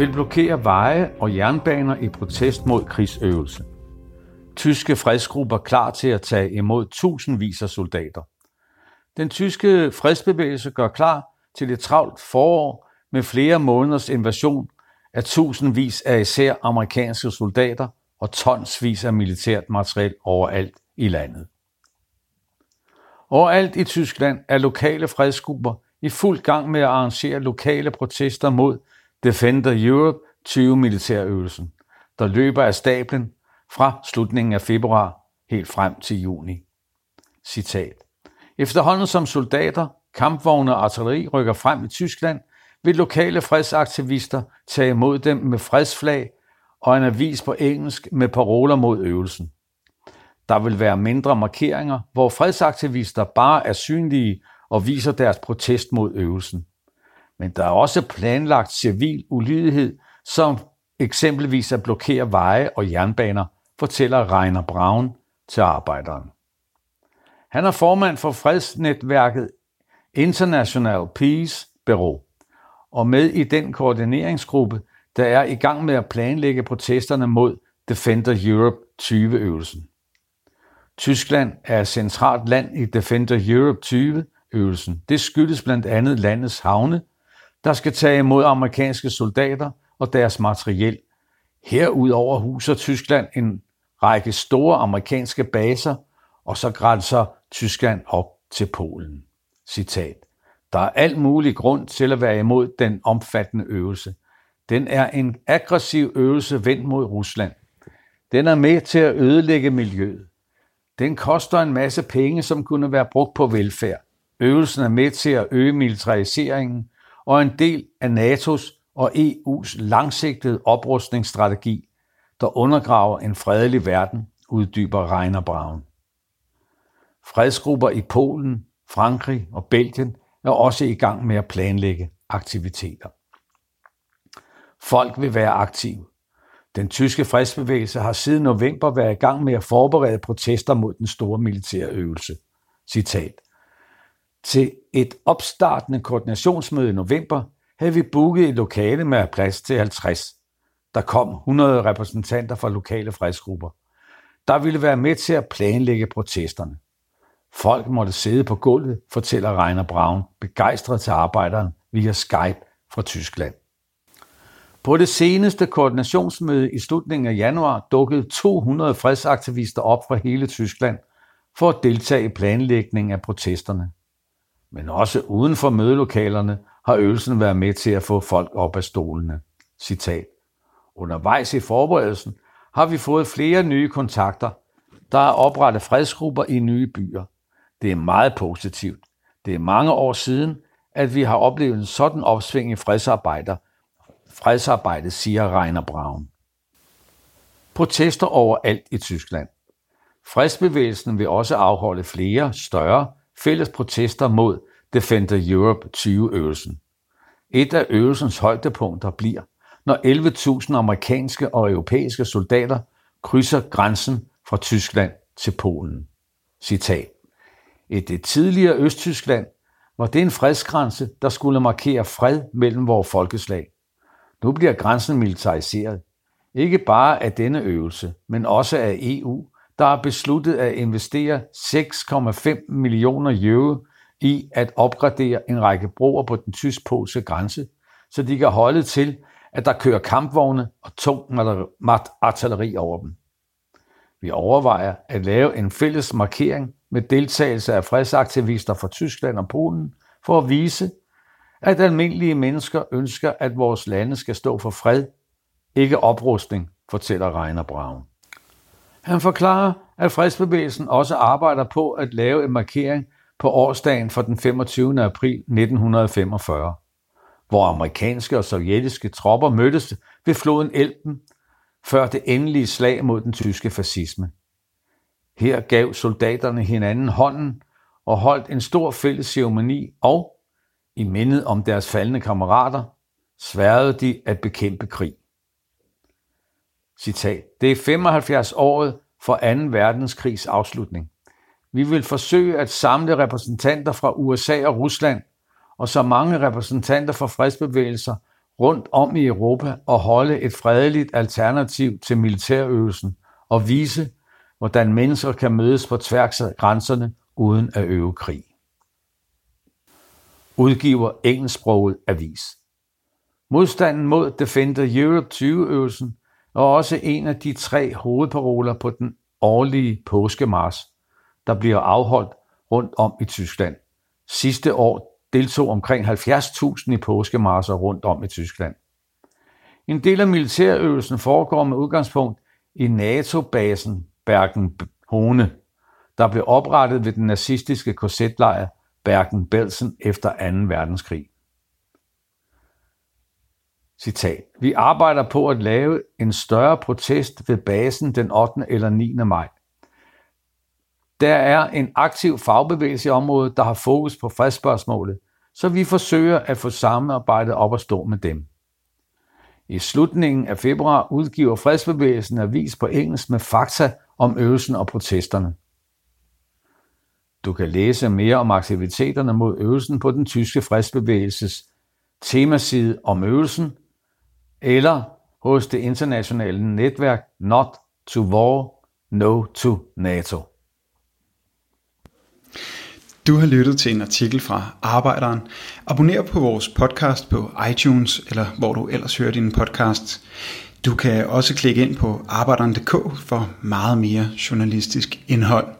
vil blokere veje og jernbaner i protest mod krigsøvelse. Tyske fredsgrupper klar til at tage imod tusindvis af soldater. Den tyske fredsbevægelse gør klar til et travlt forår med flere måneders invasion af tusindvis af især amerikanske soldater og tonsvis af militært materiel overalt i landet. Overalt i Tyskland er lokale fredsgrupper i fuld gang med at arrangere lokale protester mod Defender Europe 20 militærøvelsen, der løber af stablen fra slutningen af februar helt frem til juni. Citat. Efterhånden som soldater, kampvogne og artilleri rykker frem i Tyskland, vil lokale fredsaktivister tage imod dem med fredsflag og en avis på engelsk med paroler mod øvelsen. Der vil være mindre markeringer, hvor fredsaktivister bare er synlige og viser deres protest mod øvelsen. Men der er også planlagt civil ulydighed, som eksempelvis at blokere veje og jernbaner, fortæller Reiner Braun til arbejderen. Han er formand for fredsnetværket International Peace Bureau og med i den koordineringsgruppe, der er i gang med at planlægge protesterne mod Defender Europe 20-øvelsen. Tyskland er centralt land i Defender Europe 20-øvelsen. Det skyldes blandt andet landets havne, der skal tage imod amerikanske soldater og deres materiel. Herudover huser Tyskland en række store amerikanske baser, og så grænser Tyskland op til Polen. Citat. Der er alt mulig grund til at være imod den omfattende øvelse. Den er en aggressiv øvelse vendt mod Rusland. Den er med til at ødelægge miljøet. Den koster en masse penge, som kunne være brugt på velfærd. Øvelsen er med til at øge militariseringen og en del af NATO's og EU's langsigtede oprustningsstrategi, der undergraver en fredelig verden, uddyber Reiner Braun. Fredsgrupper i Polen, Frankrig og Belgien er også i gang med at planlægge aktiviteter. Folk vil være aktive. Den tyske fredsbevægelse har siden november været i gang med at forberede protester mod den store militære øvelse. Citat. Til et opstartende koordinationsmøde i november havde vi booket et lokale med plads til 50. Der kom 100 repræsentanter fra lokale fredsgrupper. Der ville være med til at planlægge protesterne. Folk måtte sidde på gulvet, fortæller Reiner Braun, begejstret til arbejderen via Skype fra Tyskland. På det seneste koordinationsmøde i slutningen af januar dukkede 200 fredsaktivister op fra hele Tyskland for at deltage i planlægningen af protesterne. Men også uden for mødelokalerne har øvelsen været med til at få folk op af stolene. Citat. Undervejs i forberedelsen har vi fået flere nye kontakter. Der er oprettet fredsgrupper i nye byer. Det er meget positivt. Det er mange år siden, at vi har oplevet en sådan opsving i fredsarbejder. Fredsarbejdet, siger Reiner Braun. Protester overalt i Tyskland. Fredsbevægelsen vil også afholde flere større fælles protester mod Defender Europe 20-øvelsen. Et af øvelsens højdepunkter bliver, når 11.000 amerikanske og europæiske soldater krydser grænsen fra Tyskland til Polen. Citat. I det tidligere Østtyskland var det en fredsgrænse, der skulle markere fred mellem vores folkeslag. Nu bliver grænsen militariseret. Ikke bare af denne øvelse, men også af EU, der har besluttet at investere 6,5 millioner euro i at opgradere en række broer på den tysk-polske grænse, så de kan holde til, at der kører kampvogne og tung artilleri over dem. Vi overvejer at lave en fælles markering med deltagelse af fredsaktivister fra Tyskland og Polen for at vise, at almindelige mennesker ønsker, at vores lande skal stå for fred, ikke oprustning, fortæller Reiner Braun. Han forklarer, at fredsbevægelsen også arbejder på at lave en markering på årsdagen for den 25. april 1945, hvor amerikanske og sovjetiske tropper mødtes ved floden Elben før det endelige slag mod den tyske fascisme. Her gav soldaterne hinanden hånden og holdt en stor fælles ceremoni og, i mindet om deres faldende kammerater, sværede de at bekæmpe krig. Citat. Det er 75 året for 2. verdenskrigs afslutning. Vi vil forsøge at samle repræsentanter fra USA og Rusland og så mange repræsentanter fra fredsbevægelser rundt om i Europa og holde et fredeligt alternativ til militærøvelsen og vise, hvordan mennesker kan mødes på tværs af grænserne uden at øve krig. Udgiver engelsksproget avis. Modstanden mod Defender Europe 20-øvelsen er også en af de tre hovedparoler på den årlige påskemars, der bliver afholdt rundt om i Tyskland. Sidste år deltog omkring 70.000 i påskemarser rundt om i Tyskland. En del af militærøvelsen foregår med udgangspunkt i NATO-basen Bergen-Hone, der blev oprettet ved den nazistiske korsetlejr Bergen-Belsen efter 2. verdenskrig. Citat. Vi arbejder på at lave en større protest ved basen den 8. eller 9. maj. Der er en aktiv fagbevægelse i området, der har fokus på fredsspørgsmålet, så vi forsøger at få samarbejdet op at stå med dem. I slutningen af februar udgiver fredsbevægelsen avis på engelsk med fakta om øvelsen og protesterne. Du kan læse mere om aktiviteterne mod øvelsen på den tyske fredsbevægelses temaside om øvelsen, eller hos det internationale netværk Not to War, No to NATO. Du har lyttet til en artikel fra Arbejderen. Abonner på vores podcast på iTunes, eller hvor du ellers hører din podcast. Du kan også klikke ind på arbejderen.dk for meget mere journalistisk indhold.